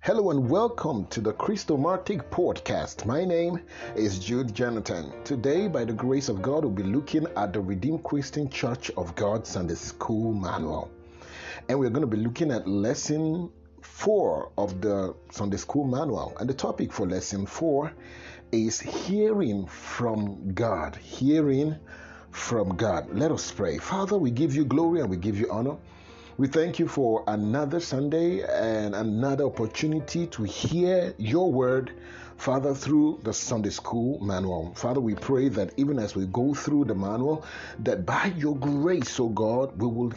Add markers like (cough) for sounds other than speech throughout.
Hello and welcome to the Christomatic Podcast. My name is Jude Jonathan. Today, by the grace of God, we'll be looking at the Redeemed Christian Church of God Sunday School Manual. And we're going to be looking at lesson four of the Sunday School Manual. And the topic for lesson four is hearing from God. Hearing from God. Let us pray. Father, we give you glory and we give you honor. We thank you for another Sunday and another opportunity to hear your word, Father, through the Sunday School manual. Father, we pray that even as we go through the manual, that by your grace, oh God, we will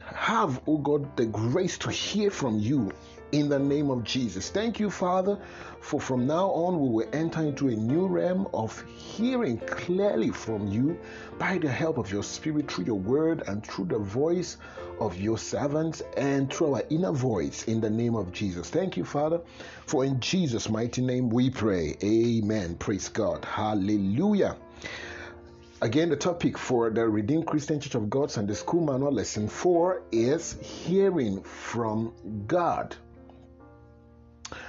have, oh God, the grace to hear from you in the name of Jesus. Thank you, Father, for from now on we will enter into a new realm of hearing clearly from you by the help of your Spirit through your word and through the voice of your servants and through our inner voice in the name of Jesus. Thank you, Father, for in Jesus' mighty name we pray. Amen. Praise God. Hallelujah. Again, the topic for the Redeemed Christian Church of God Sunday School Manual Lesson 4 is hearing from God.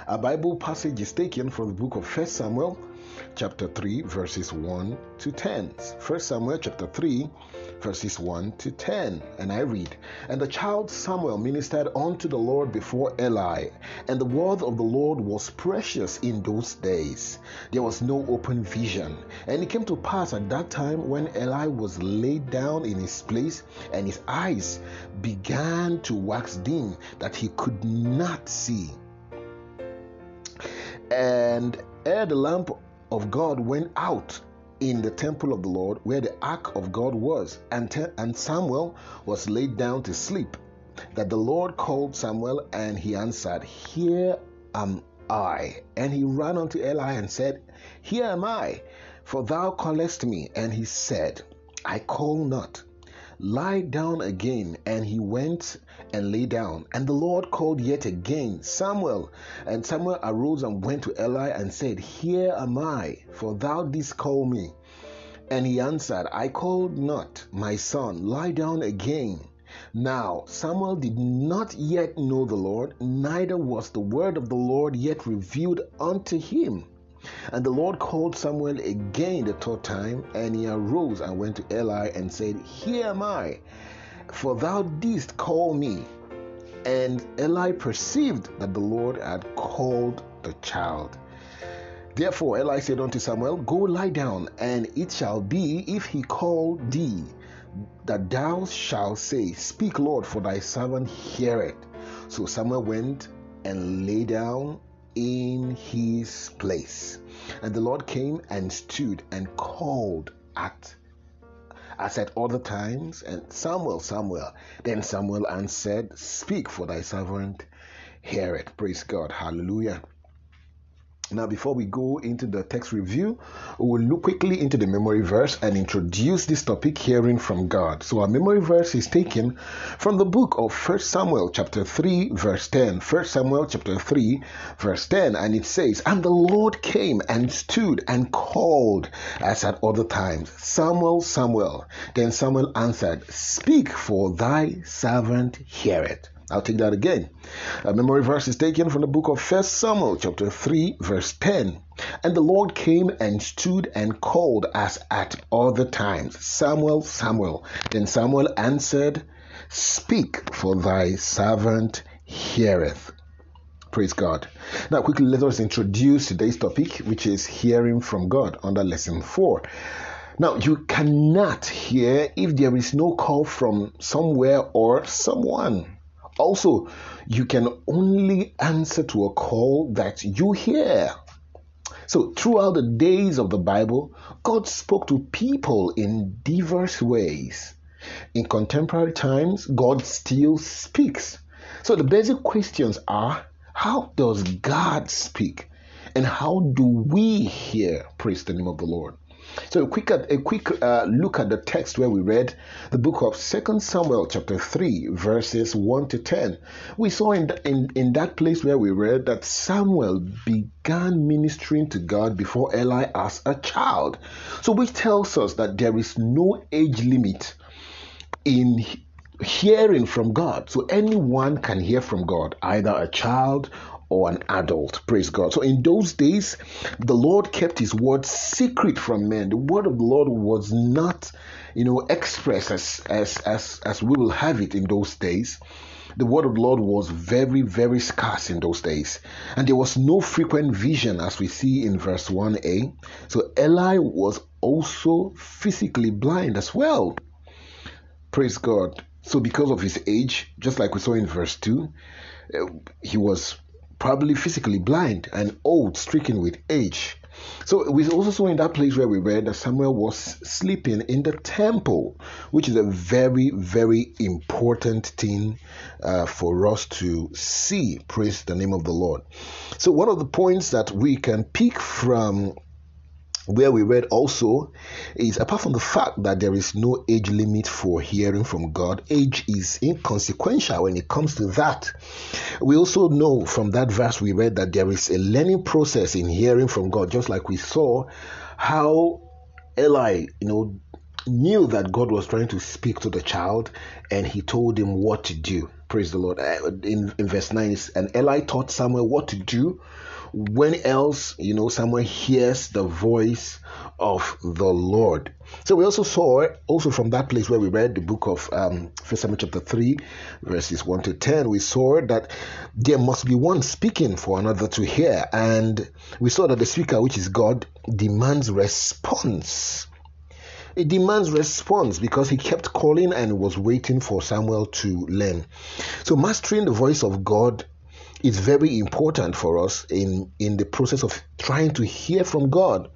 Our Bible passage is taken from the book of 1 Samuel, chapter 3, verses 1 to 10. 1 Samuel, chapter 3, verses 1 to 10. And I read And the child Samuel ministered unto the Lord before Eli, and the word of the Lord was precious in those days. There was no open vision. And it came to pass at that time when Eli was laid down in his place, and his eyes began to wax dim, that he could not see. And ere the lamp of God went out in the temple of the Lord, where the ark of God was, and, te- and Samuel was laid down to sleep, that the Lord called Samuel, and he answered, Here am I. And he ran unto Eli and said, Here am I, for thou callest me. And he said, I call not. Lie down again. And he went and lay down. And the Lord called yet again, Samuel. And Samuel arose and went to Eli and said, Here am I, for thou didst call me. And he answered, I called not, my son, lie down again. Now Samuel did not yet know the Lord, neither was the word of the Lord yet revealed unto him. And the Lord called Samuel again the third time, and he arose and went to Eli and said, Here am I, for thou didst call me. And Eli perceived that the Lord had called the child. Therefore Eli said unto Samuel, Go lie down, and it shall be, if he call thee, that thou shalt say, Speak, Lord, for thy servant heareth. So Samuel went and lay down in his place. And the Lord came and stood and called at as at other times, and Samuel, Samuel. Then Samuel answered, Speak, for thy servant heareth. Praise God. Hallelujah. Now, before we go into the text review, we'll look quickly into the memory verse and introduce this topic hearing from God. So, our memory verse is taken from the book of 1 Samuel, chapter 3, verse 10. 1 Samuel, chapter 3, verse 10, and it says, And the Lord came and stood and called as at other times, Samuel, Samuel. Then Samuel answered, Speak, for thy servant heareth. I'll take that again. A memory verse is taken from the book of First Samuel, chapter 3, verse 10. And the Lord came and stood and called as at other times, Samuel, Samuel. Then Samuel answered, Speak, for thy servant heareth. Praise God. Now, quickly, let us introduce today's topic, which is hearing from God under lesson 4. Now, you cannot hear if there is no call from somewhere or someone. Also, you can only answer to a call that you hear. So, throughout the days of the Bible, God spoke to people in diverse ways. In contemporary times, God still speaks. So, the basic questions are how does God speak? And how do we hear? Praise the name of the Lord. So a quick a quick uh, look at the text where we read the book of Second Samuel chapter 3 verses 1 to 10. We saw in, in in that place where we read that Samuel began ministering to God before Eli as a child. So which tells us that there is no age limit in hearing from God. So anyone can hear from God, either a child or an adult. Praise God. So in those days, the Lord kept his word secret from men. The word of the Lord was not, you know, expressed as as as, as we will have it in those days. The word of the Lord was very, very scarce in those days. And there was no frequent vision as we see in verse 1a. So Eli was also physically blind as well. Praise God. So, because of his age, just like we saw in verse 2, uh, he was probably physically blind and old, stricken with age. So we also saw in that place where we read that Samuel was sleeping in the temple, which is a very, very important thing uh, for us to see. Praise the name of the Lord. So one of the points that we can pick from where we read also is apart from the fact that there is no age limit for hearing from God, age is inconsequential when it comes to that. We also know from that verse we read that there is a learning process in hearing from God, just like we saw how Eli, you know, knew that God was trying to speak to the child and he told him what to do. Praise the Lord. Uh, in, in verse 9, and Eli taught Samuel what to do when else, you know, someone hears the voice of the Lord. So we also saw, also from that place where we read the book of um, First Samuel chapter 3, verses 1 to 10, we saw that there must be one speaking for another to hear. And we saw that the speaker, which is God, demands response. It demands response because he kept calling and was waiting for Samuel to learn. So, mastering the voice of God is very important for us in, in the process of trying to hear from God.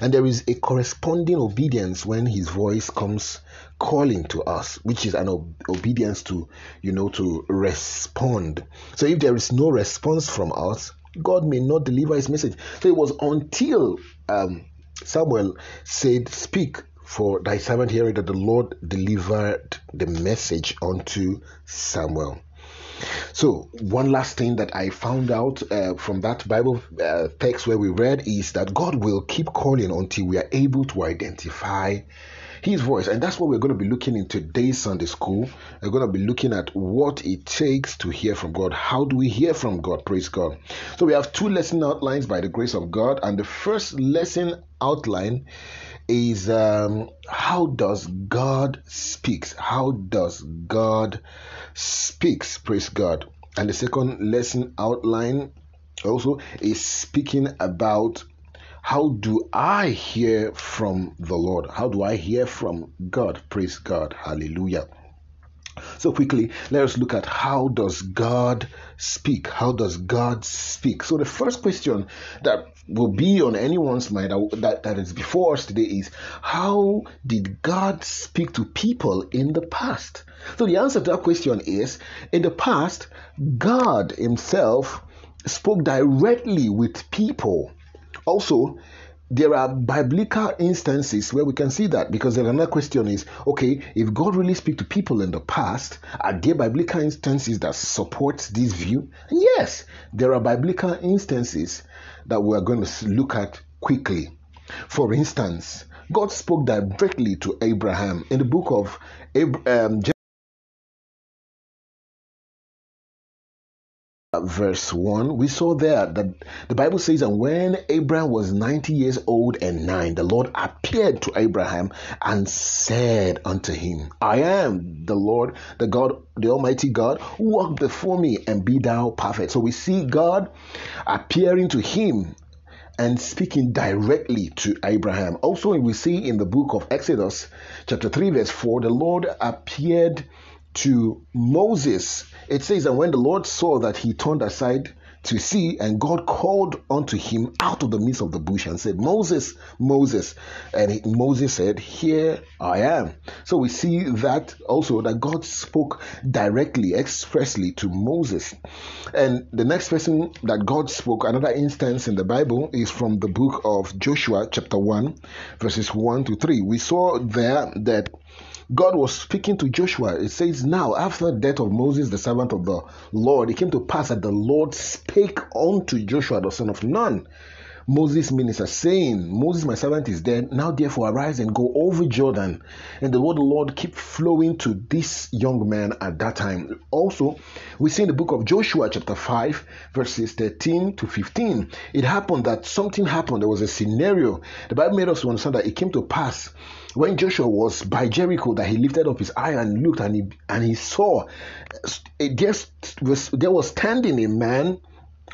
And there is a corresponding obedience when his voice comes calling to us, which is an ob- obedience to, you know, to respond. So if there is no response from us, God may not deliver his message. So it was until um, Samuel said, Speak, for thy servant hearing that the Lord delivered the message unto Samuel. So, one last thing that I found out uh, from that Bible uh, text where we read is that God will keep calling until we are able to identify his voice. And that's what we're going to be looking in today's Sunday school. We're going to be looking at what it takes to hear from God. How do we hear from God? Praise God. So we have two lesson outlines by the grace of God. And the first lesson outline is um, how does God speaks? How does God speaks? Praise God. And the second lesson outline also is speaking about how do I hear from the Lord? How do I hear from God? Praise God. Hallelujah. So quickly, let us look at how does God speak? How does God speak? So the first question that will be on anyone's mind that, that is before us today is how did God speak to people in the past? So the answer to that question is in the past, God Himself spoke directly with people. Also, there are biblical instances where we can see that because another question is okay if god really speak to people in the past are there biblical instances that support this view? Yes there are biblical instances that we are going to look at quickly. For instance god spoke directly to abraham in the book of um, verse 1, we saw there that the Bible says, And when Abraham was 90 years old and nine, the Lord appeared to Abraham and said unto him, I am the Lord, the God, the Almighty God, walk before me and be thou perfect. So we see God appearing to him and speaking directly to Abraham. Also, we see in the book of Exodus, chapter 3, verse 4, the Lord appeared to Moses it says, And when the Lord saw that he turned aside to see, and God called unto him out of the midst of the bush and said, Moses, Moses. And Moses said, Here I am. So we see that also that God spoke directly, expressly to Moses. And the next person that God spoke, another instance in the Bible, is from the book of Joshua, chapter 1, verses 1 to 3. We saw there that God was speaking to Joshua. It says, Now, after the death of Moses, the servant of the Lord, it came to pass that the Lord spake unto Joshua, the son of Nun, Moses minister, saying, Moses, my servant, is dead. Now therefore arise and go over Jordan. And the word of the Lord keep flowing to this young man at that time. Also, we see in the book of Joshua, chapter 5, verses 13 to 15. It happened that something happened. There was a scenario. The Bible made us understand that it came to pass when Joshua was by Jericho that he lifted up his eye and looked and he and he saw there was, there was standing a man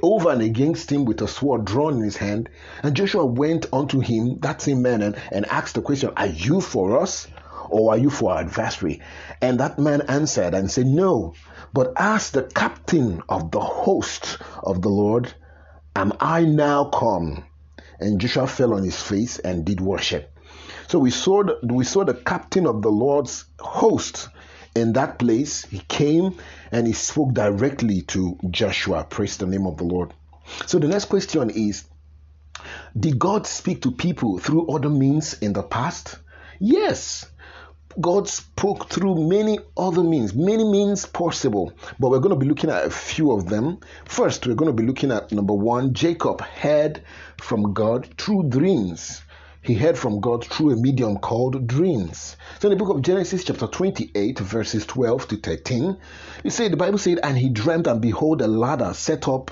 over and against him with a sword drawn in his hand. And Joshua went unto him, that same man, and, and asked the question, Are you for us or are you for our adversary? And that man answered and said, No, but as the captain of the host of the Lord, am I now come? And Joshua fell on his face and did worship. So we saw the, we saw the captain of the Lord's host in that place. He came and he spoke directly to Joshua. Praise the name of the Lord. So the next question is Did God speak to people through other means in the past? Yes. God spoke through many other means, many means possible, but we're going to be looking at a few of them. First, we're going to be looking at number one Jacob heard from God through dreams he heard from God through a medium called dreams. So in the book of Genesis, chapter 28, verses 12 to 13, you say the Bible said, And he dreamed, and behold, a ladder set up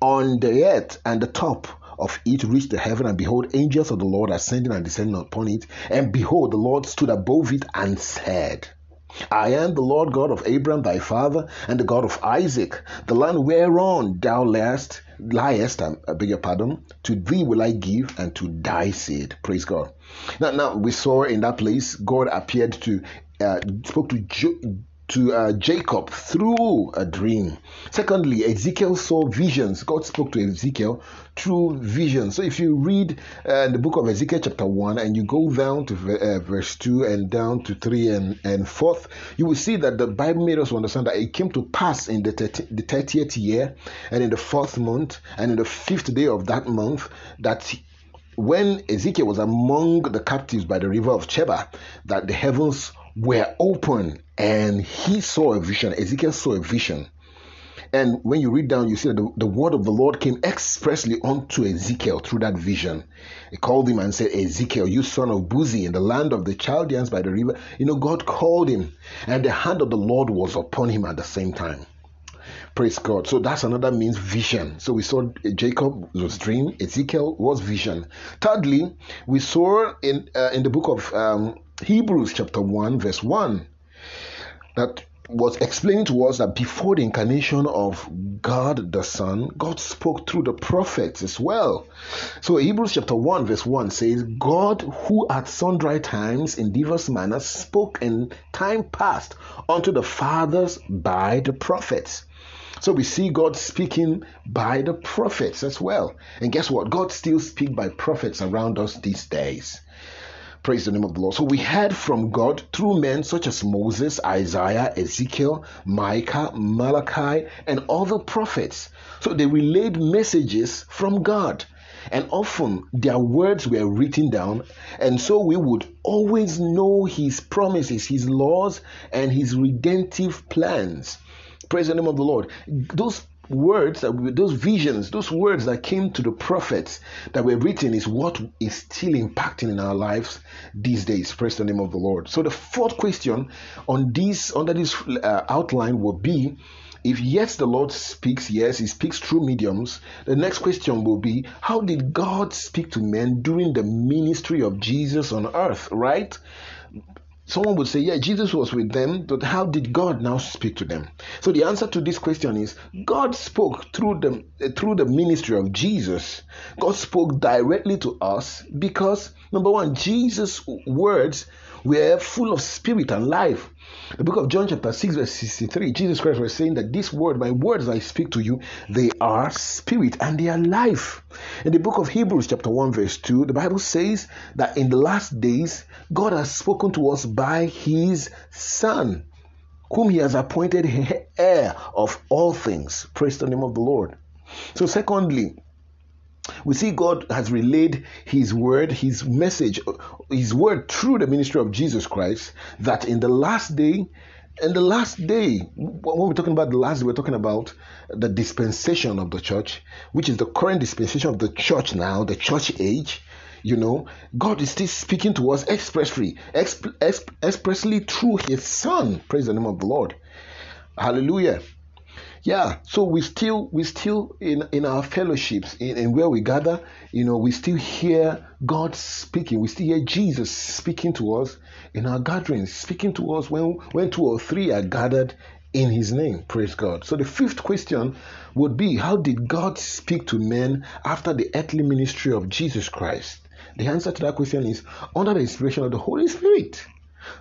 on the earth, and the top of it reached the heaven, and behold, angels of the Lord ascending and descending upon it. And behold, the Lord stood above it and said, I am the Lord God of Abraham thy father, and the God of Isaac. The land whereon thou liest, liest, I beg your pardon, to thee will I give, and to thy seed. Praise God. Now, now we saw in that place, God appeared to, uh, spoke to to uh, Jacob through a dream. Secondly, Ezekiel saw visions. God spoke to Ezekiel through visions. So if you read uh, the book of Ezekiel, chapter 1, and you go down to uh, verse 2 and down to 3 and, and 4th, you will see that the Bible made us understand that it came to pass in the, 30, the 30th year and in the fourth month and in the fifth day of that month that when Ezekiel was among the captives by the river of Chebar, that the heavens were open and he saw a vision. Ezekiel saw a vision. And when you read down, you see that the, the, word of the Lord came expressly unto Ezekiel through that vision. He called him and said, Ezekiel, you son of Buzi, in the land of the Chaldeans by the river. You know, God called him, and the hand of the Lord was upon him at the same time. Praise God. So that's another means vision. So we saw Jacob was dream, Ezekiel was vision. Thirdly, we saw in uh, in the book of um, Hebrews chapter 1 verse 1 that was explaining to us that before the incarnation of God the Son, God spoke through the prophets as well. So Hebrews chapter 1 verse 1 says, God who at sundry times in diverse manners spoke in time past unto the fathers by the prophets. So we see God speaking by the prophets as well. And guess what? God still speaks by prophets around us these days. Praise the name of the Lord. So we heard from God through men such as Moses, Isaiah, Ezekiel, Micah, Malachi, and other prophets. So they relayed messages from God. And often their words were written down, and so we would always know His promises, His laws, and His redemptive plans. Praise the name of the Lord. Those words that those visions those words that came to the prophets that were written is what is still impacting in our lives these days. Praise the name of the lord. So the fourth question on this under this uh, outline will be if yes the lord speaks yes he speaks through mediums the next question will be how did god speak to men during the ministry of jesus on earth right Someone would say, Yeah, Jesus was with them, but how did God now speak to them? So the answer to this question is God spoke through the eh, through the ministry of Jesus. God spoke directly to us because number one, Jesus' words were full of spirit and life. The book of John, chapter 6, verse 63, Jesus Christ was saying that this word, my words I speak to you, they are spirit and they are life. In the book of Hebrews, chapter 1, verse 2, the Bible says that in the last days, God has spoken to us by his Son, whom he has appointed heir of all things. Praise the name of the Lord. So, secondly, we see God has relayed His word, His message, His word through the ministry of Jesus Christ that in the last day, in the last day, when we're talking about the last day, we're talking about the dispensation of the church, which is the current dispensation of the church now, the church age. You know, God is still speaking to us expressly, exp- exp- expressly through His Son. Praise the name of the Lord. Hallelujah. Yeah, so we still we still in in our fellowships in, in where we gather, you know, we still hear God speaking. We still hear Jesus speaking to us in our gatherings, speaking to us when when two or three are gathered in his name. Praise God. So the fifth question would be how did God speak to men after the earthly ministry of Jesus Christ? The answer to that question is under the inspiration of the Holy Spirit.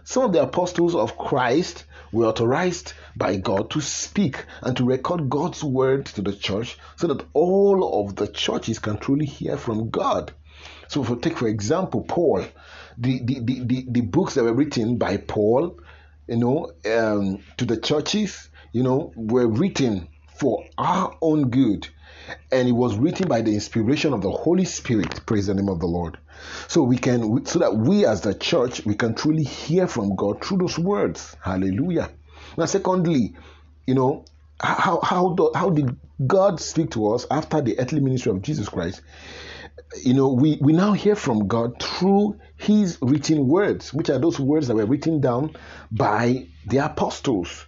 Some of the apostles of Christ were authorized by God to speak and to record God's word to the church so that all of the churches can truly hear from God. So, for take for example, Paul, the, the, the, the, books that were written by Paul, you know, um, to the churches, you know, were written for our own good. And it was written by the inspiration of the Holy Spirit. Praise the name of the Lord. So we can, so that we as the church, we can truly hear from God through those words. Hallelujah. Now, secondly, you know, how how do, how did God speak to us after the earthly ministry of Jesus Christ? You know, we, we now hear from God through His written words, which are those words that were written down by the apostles,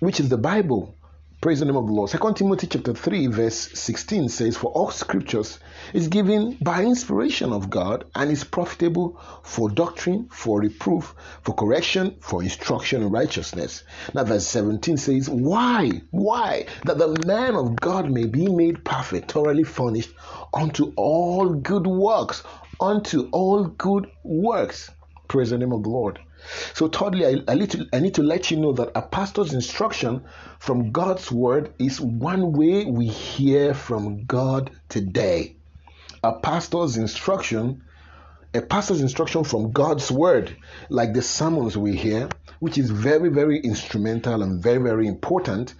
which is the Bible. Praise the name of the Lord. Second Timothy chapter 3, verse 16 says, For all scriptures is given by inspiration of God and is profitable for doctrine, for reproof, for correction, for instruction in righteousness. Now verse 17 says, Why? Why? That the man of God may be made perfect, thoroughly furnished unto all good works. Unto all good works. Praise the name of the Lord. So, thirdly, I, I, need to, I need to let you know that a pastor's instruction from God's word is one way we hear from God today. A pastor's instruction, a pastor's instruction from God's word, like the sermons we hear, which is very, very instrumental and very, very important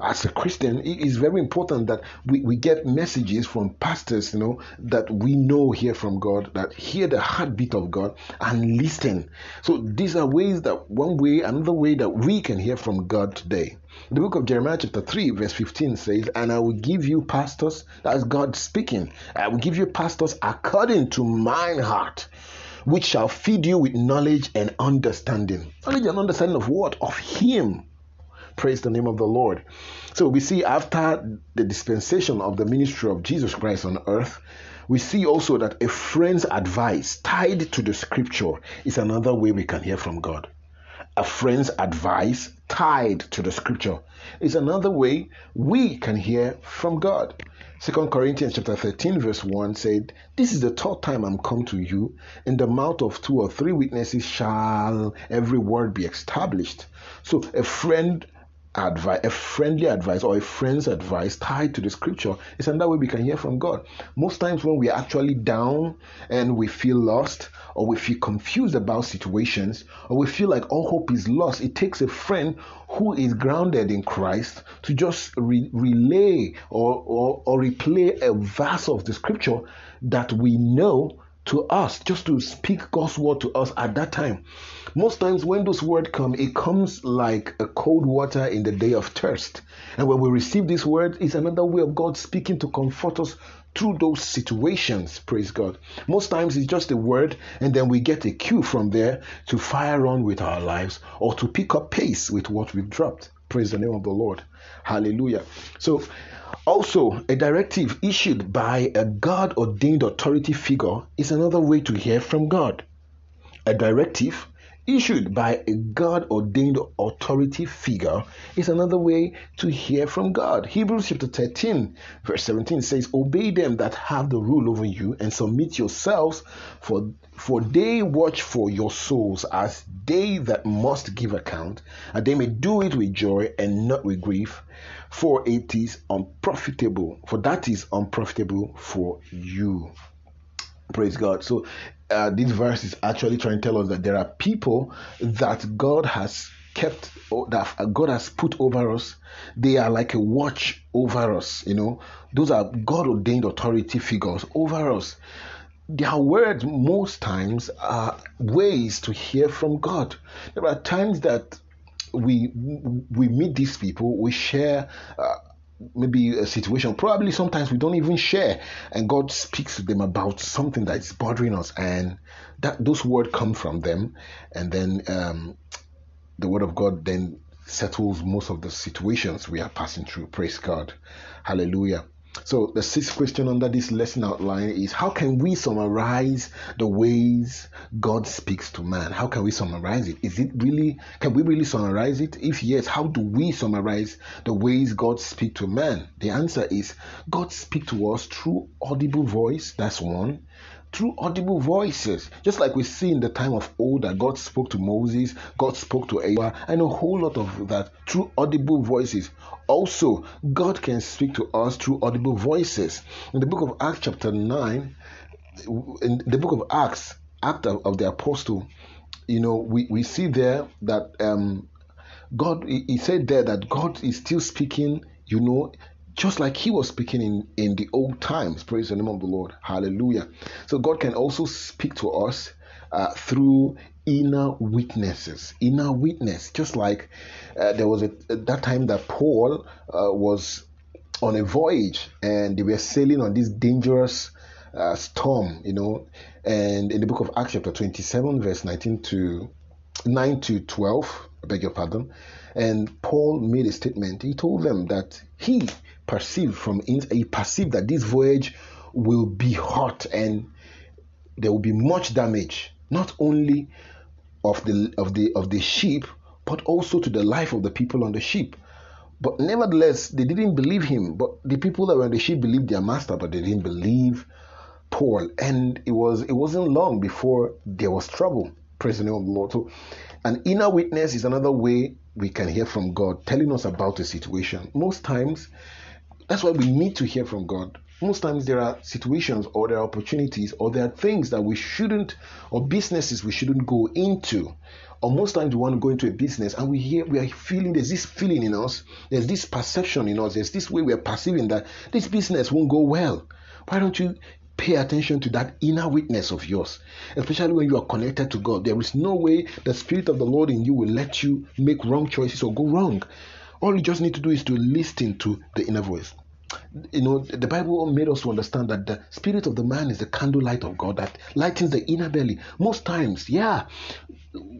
as a Christian, it is very important that we, we get messages from pastors, you know, that we know hear from God, that hear the heartbeat of God and listen. So these are ways that one way, another way that we can hear from God today. The book of Jeremiah, chapter 3, verse 15 says, And I will give you pastors, that's God speaking, I will give you pastors according to mine heart which shall feed you with knowledge and understanding. Knowledge and understanding of what? Of Him. Praise the name of the Lord. So we see after the dispensation of the ministry of Jesus Christ on earth, we see also that a friend's advice tied to the scripture is another way we can hear from God. A friend's advice tied to the scripture is another way we can hear from God. Second Corinthians chapter 13 verse 1 said, This is the third time I'm come to you. In the mouth of two or three witnesses shall every word be established. So a friend advice, a friendly advice or a friend's advice tied to the scripture is another way we can hear from God. Most times when we are actually down and we feel lost or we feel confused about situations or we feel like all hope is lost, it takes a friend who is grounded in Christ to just re- relay or, or, or replay a verse of the scripture that we know to us, just to speak God's word to us at that time. Most times when those words come, it comes like a cold water in the day of thirst. And when we receive this word, it's another way of God speaking to comfort us through those situations. Praise God. Most times it's just a word, and then we get a cue from there to fire on with our lives or to pick up pace with what we've dropped. Praise the name of the Lord. Hallelujah. So, also, a directive issued by a God ordained authority figure is another way to hear from God. A directive issued by a God ordained authority figure is another way to hear from God. Hebrews chapter 13, verse 17 says, Obey them that have the rule over you and submit yourselves, for, for they watch for your souls as they that must give account, and they may do it with joy and not with grief, for it is unprofitable, for that is unprofitable for you. Praise God. So uh, this verse is actually trying to tell us that there are people that God has kept or that God has put over us. They are like a watch over us. You know, those are God ordained authority figures over us. Their words most times are ways to hear from God. There are times that we we meet these people, we share. Uh, maybe a situation. Probably sometimes we don't even share and god speaks to them about something that is bothering us and that those words come from them and then um, the word of god then settles most of the situations we are passing through. Praise god. Hallelujah so the sixth question under this lesson outline is how can we summarize the ways God speaks to man? How can we summarize it? Is it really can we really summarize it? If yes, how do we summarize the ways God speaks to man? The answer is God speaks to us through audible voice. That's one through audible voices. Just like we see in the time of old that God spoke to Moses, God spoke to Abraham, and a whole lot of that through audible voices. Also, God can speak to us through audible voices. In the book of Acts, chapter 9, in the book of Acts, Act of the Apostle, you know, we, we see there that um, God, he said there that God is still speaking, you know, just like he was speaking in, in the old times. Praise the name of the Lord. Hallelujah. So God can also speak to us uh, through inner witnesses. Inner witness. Just like uh, there was a, at that time that Paul uh, was on a voyage and they were sailing on this dangerous uh, storm, you know. And in the book of Acts, chapter 27, verse 19 to 9 to 12, I beg your pardon. And Paul made a statement. He told them that he perceived from he perceived that this voyage will be hot and there will be much damage, not only of the of the of the ship, but also to the life of the people on the ship. But nevertheless, they didn't believe him. But the people that were on the ship believed their master, but they didn't believe Paul. And it was it wasn't long before there was trouble. Name of the Lord. So an inner witness is another way we can hear from God telling us about a situation. Most times that's why we need to hear from God. Most times there are situations or there are opportunities or there are things that we shouldn't or businesses we shouldn't go into. Or most times we want to go into a business and we hear we are feeling there's this feeling in us, there's this perception in us, there's this way we are perceiving that this business won't go well. Why don't you pay attention to that inner witness of yours, especially when you are connected to God. There is no way the Spirit of the Lord in you will let you make wrong choices or go wrong. All you just need to do is to listen to the inner voice. You know, the Bible made us to understand that the spirit of the man is the candlelight of God that lightens the inner belly. Most times, yeah,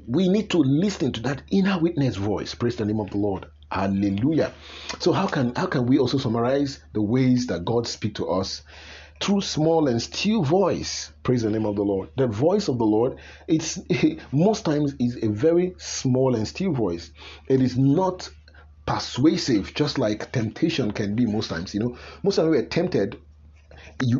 we need to listen to that inner witness voice. Praise the name of the Lord. Hallelujah. So how can how can we also summarize the ways that God speak to us? Through small and still voice. Praise the name of the Lord. The voice of the Lord, it's (laughs) most times is a very small and still voice. It is not persuasive, just like temptation can be most times. You know, most times we're tempted,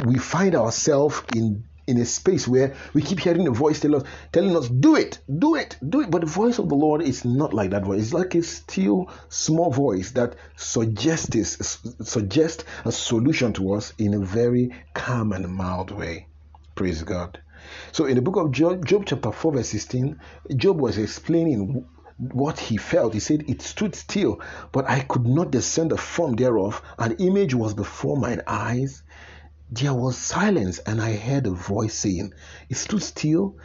we find ourselves in in a space where we keep hearing a voice tell us, telling us, do it, do it, do it. But the voice of the Lord is not like that voice. It's like a still small voice that suggests, suggests a solution to us in a very calm and mild way. Praise God. So in the book of Job, Job chapter 4, verse 16, Job was explaining what he felt. He said, It stood still, but I could not discern the form thereof. An image was before mine eyes. There was silence, and I heard a voice saying, It stood still,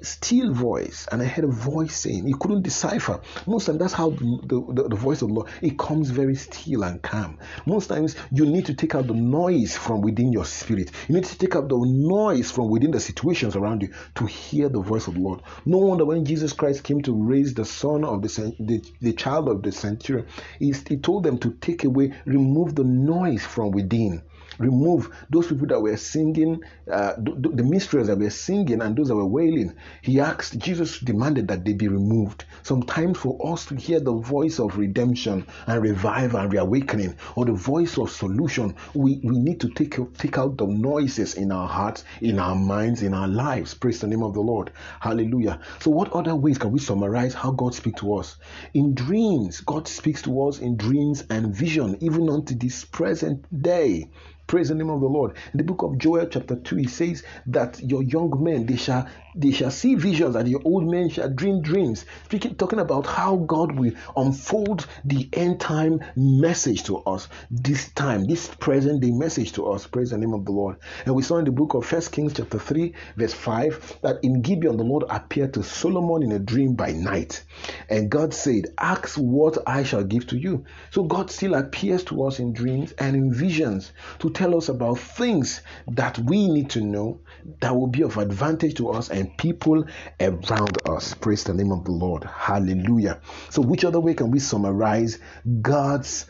still voice? And I heard a voice saying you couldn't decipher. Most times that's how the, the, the, voice of the Lord it comes very still and calm. Most times you need to take out the noise from within your spirit. You need to take out the noise from within the situations around you to hear the voice of the Lord. No wonder when Jesus Christ came to raise the son of the the, the child of the centurion he, he told them to take away remove the noise from within remove those people that were singing, uh, the, the that were singing and those that were wailing. He asked, Jesus demanded that they be removed. Sometimes for us to hear the voice of redemption and revival and reawakening or the voice of solution, we, we need to take, take out the noises in our hearts, in our minds, in our lives. Praise the name of the Lord. Hallelujah. So, what other ways can we summarize how God speaks to us? In dreams, God speaks to us in dreams and vision, even unto this present day. Praise the name of the Lord. In the book of Joel, chapter 2, he says that your young men they shall they shall see visions, and your old men shall dream dreams. Speaking talking about how God will unfold the end time message to us this time, this present day message to us. Praise the name of the Lord. And we saw in the book of First Kings, chapter 3, verse 5, that in Gibeon the Lord appeared to Solomon in a dream by night. And God said, Ask what I shall give to you. So God still appears to us in dreams and in visions to tell us about things that we need to know that will be of advantage to us and people around us. Praise the name of the Lord. Hallelujah. So, which other way can we summarize God's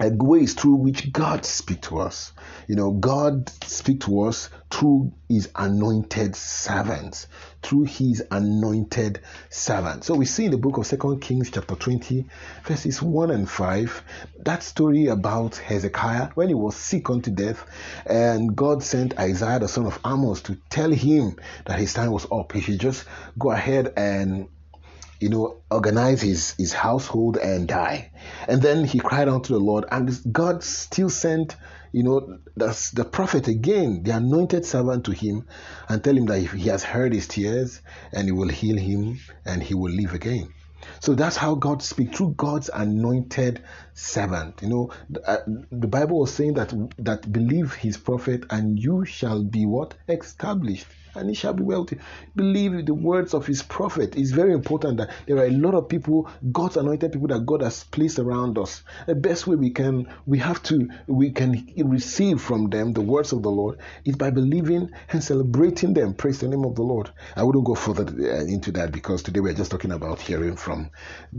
uh, ways through which God speaks to us. You know, God speaks to us through his anointed servants, through his anointed servants. So we see in the book of Second Kings chapter 20, verses 1 and 5, that story about Hezekiah when he was sick unto death, and God sent Isaiah the son of Amos to tell him that his time was up. He should just go ahead and you know, organize his, his household and die. And then he cried unto the Lord, and God still sent, you know, the, the prophet again, the anointed servant to him, and tell him that he has heard his tears and he will heal him and he will live again. So that's how God speaks through God's anointed servant. You know, the, uh, the Bible was saying that that believe His prophet, and you shall be what established and he shall be wealthy. Believe the words of his prophet. It's very important that there are a lot of people, God's anointed people that God has placed around us. The best way we can, we have to, we can receive from them the words of the Lord is by believing and celebrating them. Praise the name of the Lord. I wouldn't go further uh, into that because today we're just talking about hearing from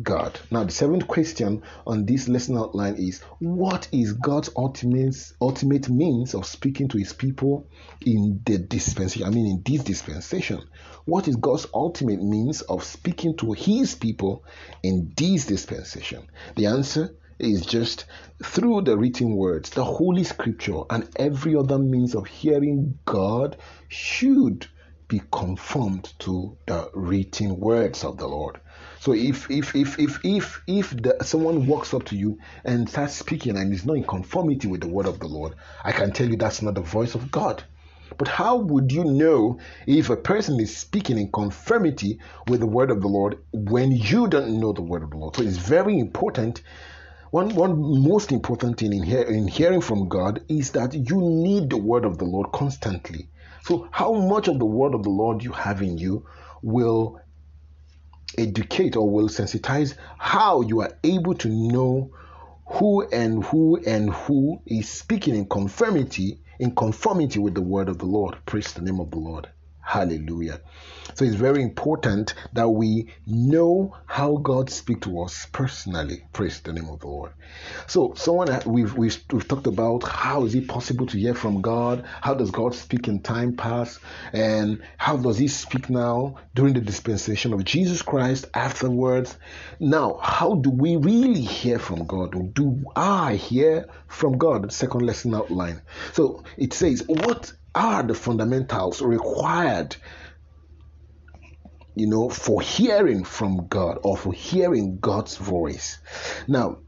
God. Now, the seventh question on this lesson outline is what is God's ultimate, ultimate means of speaking to his people in the dispensation? I mean, in this dispensation? What is God's ultimate means of speaking to his people in this dispensation? The answer is just through the written words, the Holy Scripture, and every other means of hearing God should be conformed to the written words of the Lord. So if if if if if if the, someone walks up to you and starts speaking and is not in conformity with the word of the Lord, I can tell you that's not the voice of God. But how would you know if a person is speaking in conformity with the word of the Lord when you don't know the word of the Lord? So it's very important. One, one most important thing in, hear, in hearing from God is that you need the word of the Lord constantly. So, how much of the word of the Lord you have in you will educate or will sensitize how you are able to know who and who and who is speaking in conformity in conformity with the word of the Lord. Praise the name of the Lord. Hallelujah. So it's very important that we know how God speaks to us personally. Praise the name of the Lord. So someone we've, we've we've talked about how is it possible to hear from God? How does God speak in time past? And how does he speak now during the dispensation of Jesus Christ afterwards? Now, how do we really hear from God? Do I hear from God? Second lesson outline. So it says, what are the fundamentals required you know for hearing from god or for hearing god's voice. Now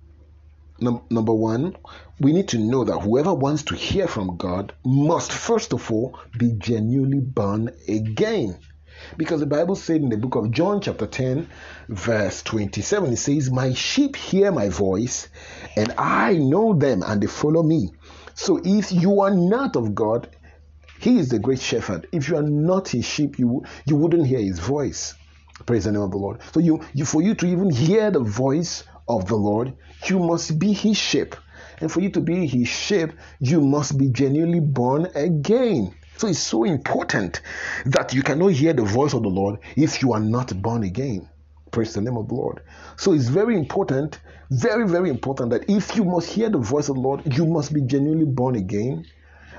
num- number one we need to know that whoever wants to hear from god must first of all be genuinely born again. Because the bible said in the book of john chapter 10 verse 27 it says my sheep hear my voice and i know them and they follow me. So if you are not of god he is the great shepherd. If you are not his sheep, you you wouldn't hear his voice. Praise the name of the Lord. So you, you for you to even hear the voice of the Lord, you must be his sheep. And for you to be his sheep, you must be genuinely born again. So it's so important that you cannot hear the voice of the Lord if you are not born again. Praise the name of the Lord. So it's very important, very, very important that if you must hear the voice of the Lord, you must be genuinely born again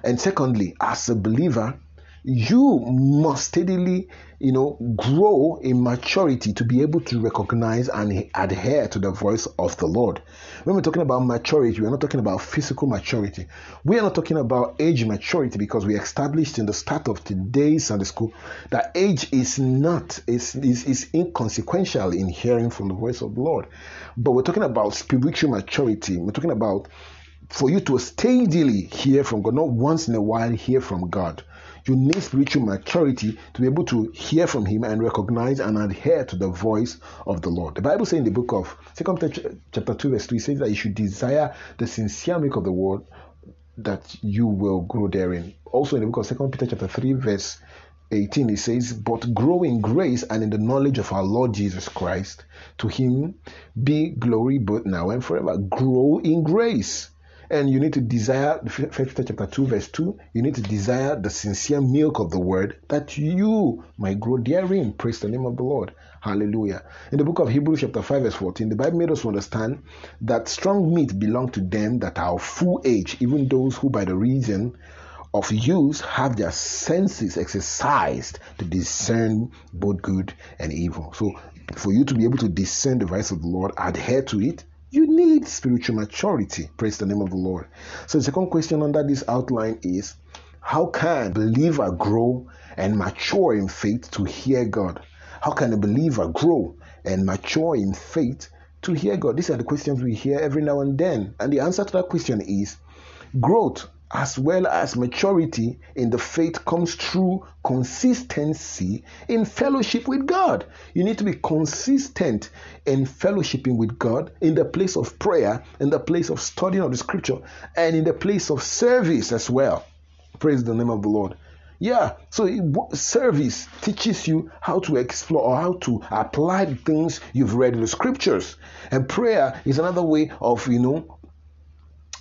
and secondly, as a believer, you must steadily, you know, grow in maturity to be able to recognize and adhere to the voice of the Lord. When we're talking about maturity, we're not talking about physical maturity. We are not talking about age maturity because we established in the start of today's Sunday school that age is not is, is, is inconsequential in hearing from the voice of the Lord. But we're talking about spiritual maturity. We're talking about for you to steadily hear from God, not once in a while hear from God. You need spiritual maturity to be able to hear from Him and recognize and adhere to the voice of the Lord. The Bible says in the book of Second Peter chapter 2, verse 3 says that you should desire the sincere milk of the word that you will grow therein. Also in the book of Second Peter chapter 3, verse 18, it says, But grow in grace and in the knowledge of our Lord Jesus Christ. To him be glory both now and forever. Grow in grace and you need to desire First Peter chapter 2 verse 2 you need to desire the sincere milk of the word that you might grow therein. Praise the name of the lord. Hallelujah. In the book of hebrews chapter 5 verse 14 the bible made us understand that strong meat belong to them that are of full age even those who by the reason of use have their senses exercised to discern both good and evil. So for you to be able to discern the voice of the lord adhere to it you need spiritual maturity. Praise the name of the Lord. So, the second question under this outline is How can a believer grow and mature in faith to hear God? How can a believer grow and mature in faith to hear God? These are the questions we hear every now and then. And the answer to that question is growth as well as maturity in the faith comes through consistency in fellowship with God. You need to be consistent in fellowshipping with God in the place of prayer, in the place of studying of the scripture, and in the place of service as well. Praise the name of the Lord. Yeah, so service teaches you how to explore or how to apply the things you've read in the scriptures. And prayer is another way of, you know,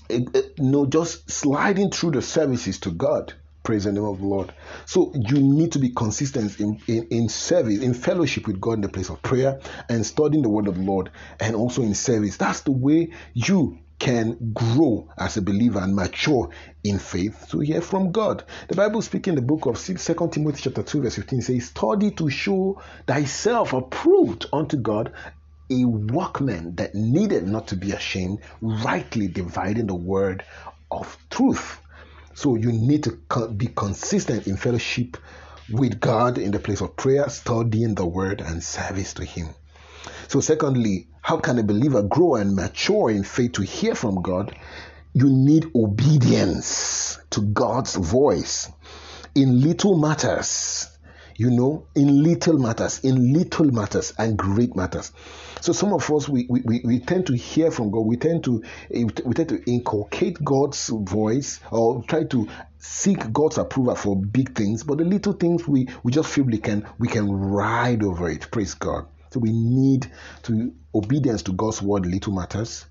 Eh, eh, you know, just sliding through the services to God. Praise the name of the Lord. So you need to be consistent in, in, in service, in fellowship with God in the place of prayer and studying the word of the Lord and also in service. That's the way you can grow as a believer and mature in faith to hear from God. The Bible speaking in the book of 2 Timothy chapter 2 verse 15 says, Study to show thyself approved unto God, a workman that needed not to be ashamed, rightly dividing the word of truth. So you need to be consistent in fellowship with God in the place of prayer, studying the word and service to Him. So, secondly, how can a believer grow and mature in faith to hear from God? You need obedience to God's voice in little matters you know, in little matters, in little matters and great matters. So some of us we, we, we tend to hear from God. We tend to eh, we tend to inculcate God's voice or try to seek God's approval for big things, but the little things we, we just feel we can we can ride over it. Praise God. So we need to obedience to God's word little matters.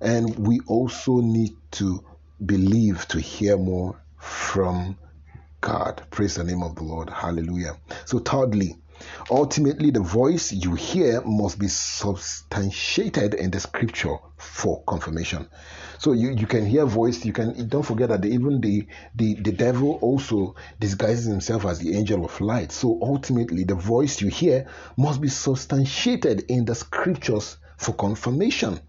And we also need to believe to hear more from God. Praise the name of the Lord. Hallelujah. So, thirdly, ultimately, the voice you hear must be substantiated in the scripture for confirmation. So you, you can hear voice, you can don't forget that even the, the the devil also disguises himself as the angel of light. So ultimately the voice you hear must be substantiated in the scriptures for confirmation.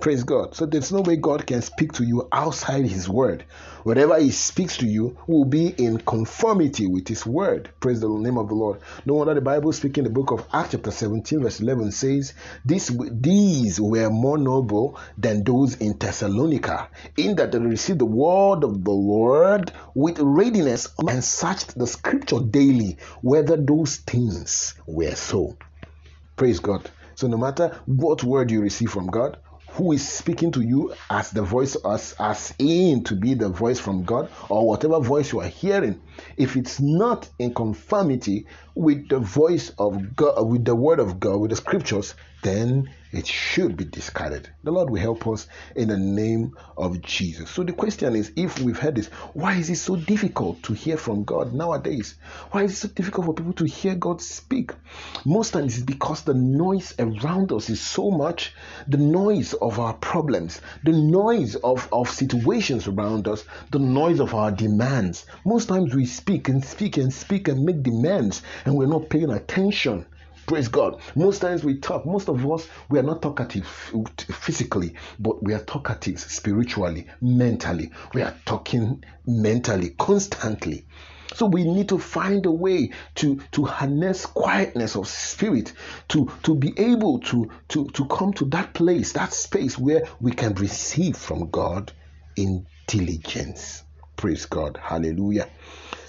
Praise God. So there's no way God can speak to you outside His word. Whatever He speaks to you will be in conformity with His word. Praise the name of the Lord. No wonder the Bible speaking in the book of Acts, chapter 17, verse 11 says, These, these were more noble than those in Thessalonica, in that they received the word of the Lord with readiness and searched the scripture daily whether those things were so. Praise God. So no matter what word you receive from God, who is speaking to you as the voice as as in to be the voice from God or whatever voice you are hearing if it's not in conformity with the voice of God uh, with the word of God with the scriptures then it should be discarded. The Lord will help us in the name of Jesus. So the question is if we've heard this, why is it so difficult to hear from God nowadays? Why is it so difficult for people to hear God speak? Most times it's because the noise around us is so much, the noise of our problems, the noise of, of situations around us, the noise of our demands. Most times we speak and speak and speak and make demands and we're not paying attention Praise God. Most times we talk, most of us, we are not talkative physically, but we are talkative spiritually, mentally. We are talking mentally, constantly. So we need to find a way to, to harness quietness of spirit, to, to be able to, to, to come to that place, that space where we can receive from God in diligence. Praise God. Hallelujah.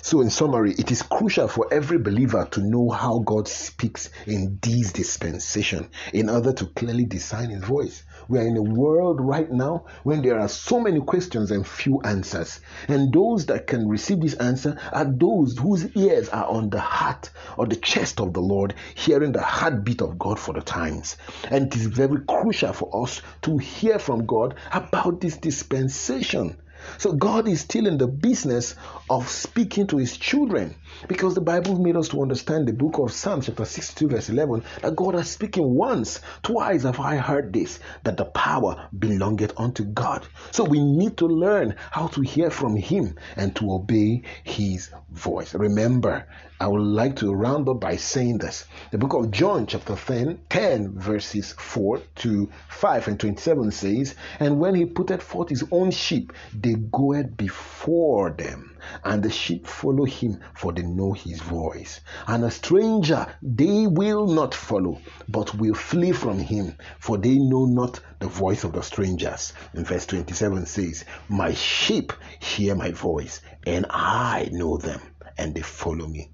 So, in summary, it is crucial for every believer to know how God speaks in this dispensation in order to clearly discern His voice. We are in a world right now when there are so many questions and few answers. And those that can receive this answer are those whose ears are on the heart or the chest of the Lord, hearing the heartbeat of God for the times. And it is very crucial for us to hear from God about this dispensation. So God is still in the business of speaking to his children because the Bible made us to understand the book of Psalms chapter 62 verse 11 that God has speaking once, twice have I heard this, that the power belongeth unto God. So we need to learn how to hear from him and to obey his voice. Remember, I would like to round up by saying this. The book of John, chapter 10, 10 verses 4 to 5 and 27 says, And when he putteth forth his own sheep, they goeth before them, and the sheep follow him, for they know his voice. And a stranger they will not follow, but will flee from him, for they know not the voice of the strangers. And verse 27 says, My sheep hear my voice, and I know them, and they follow me.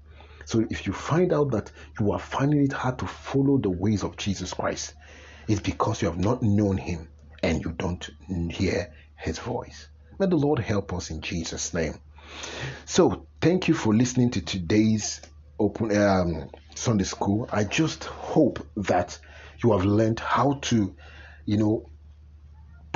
So if you find out that you are finding it hard to follow the ways of Jesus Christ, it's because you have not known him and you don't hear his voice. May the Lord help us in Jesus' name. So thank you for listening to today's open um, Sunday school. I just hope that you have learned how to, you know,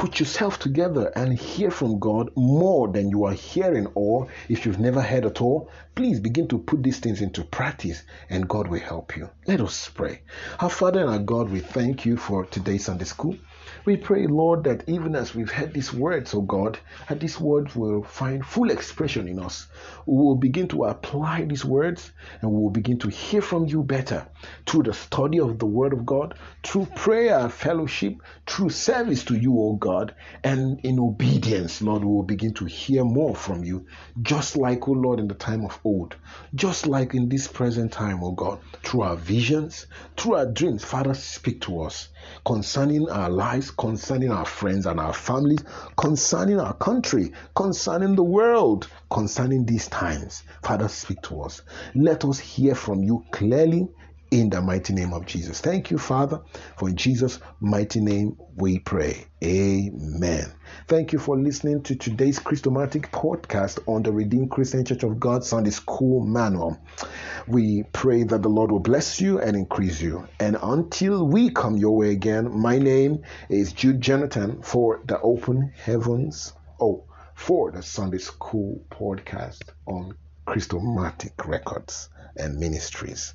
put yourself together and hear from God more than you are hearing, or if you've never heard at all, please begin to put these things into practice and God will help you. Let us pray. Our Father and our God, we thank you for today's Sunday school. We pray, Lord, that even as we've heard these words, oh God, that these words will find full expression in us. We will begin to apply these words and we will begin to hear from you better through the study of the Word of God, through prayer fellowship, through service to you, oh God, and in obedience, Lord, we will begin to hear more from you, just like, oh Lord, in the time of old, just like in this present time, oh God, through our visions, through our dreams. Father, speak to us concerning our lives, concerning our friends and our families, concerning our country, concerning the world, concerning these times. Father, speak to us. Let us hear from you clearly in the mighty name of Jesus. Thank you, Father, for in Jesus' mighty name we pray. Amen. Thank you for listening to today's Christomatic podcast on the Redeemed Christian Church of God Sunday School Manual. We pray that the Lord will bless you and increase you. And until we come your way again, my name is Jude Jonathan for the Open Heavens. Oh, for the Sunday School podcast on Christomatic Records and Ministries.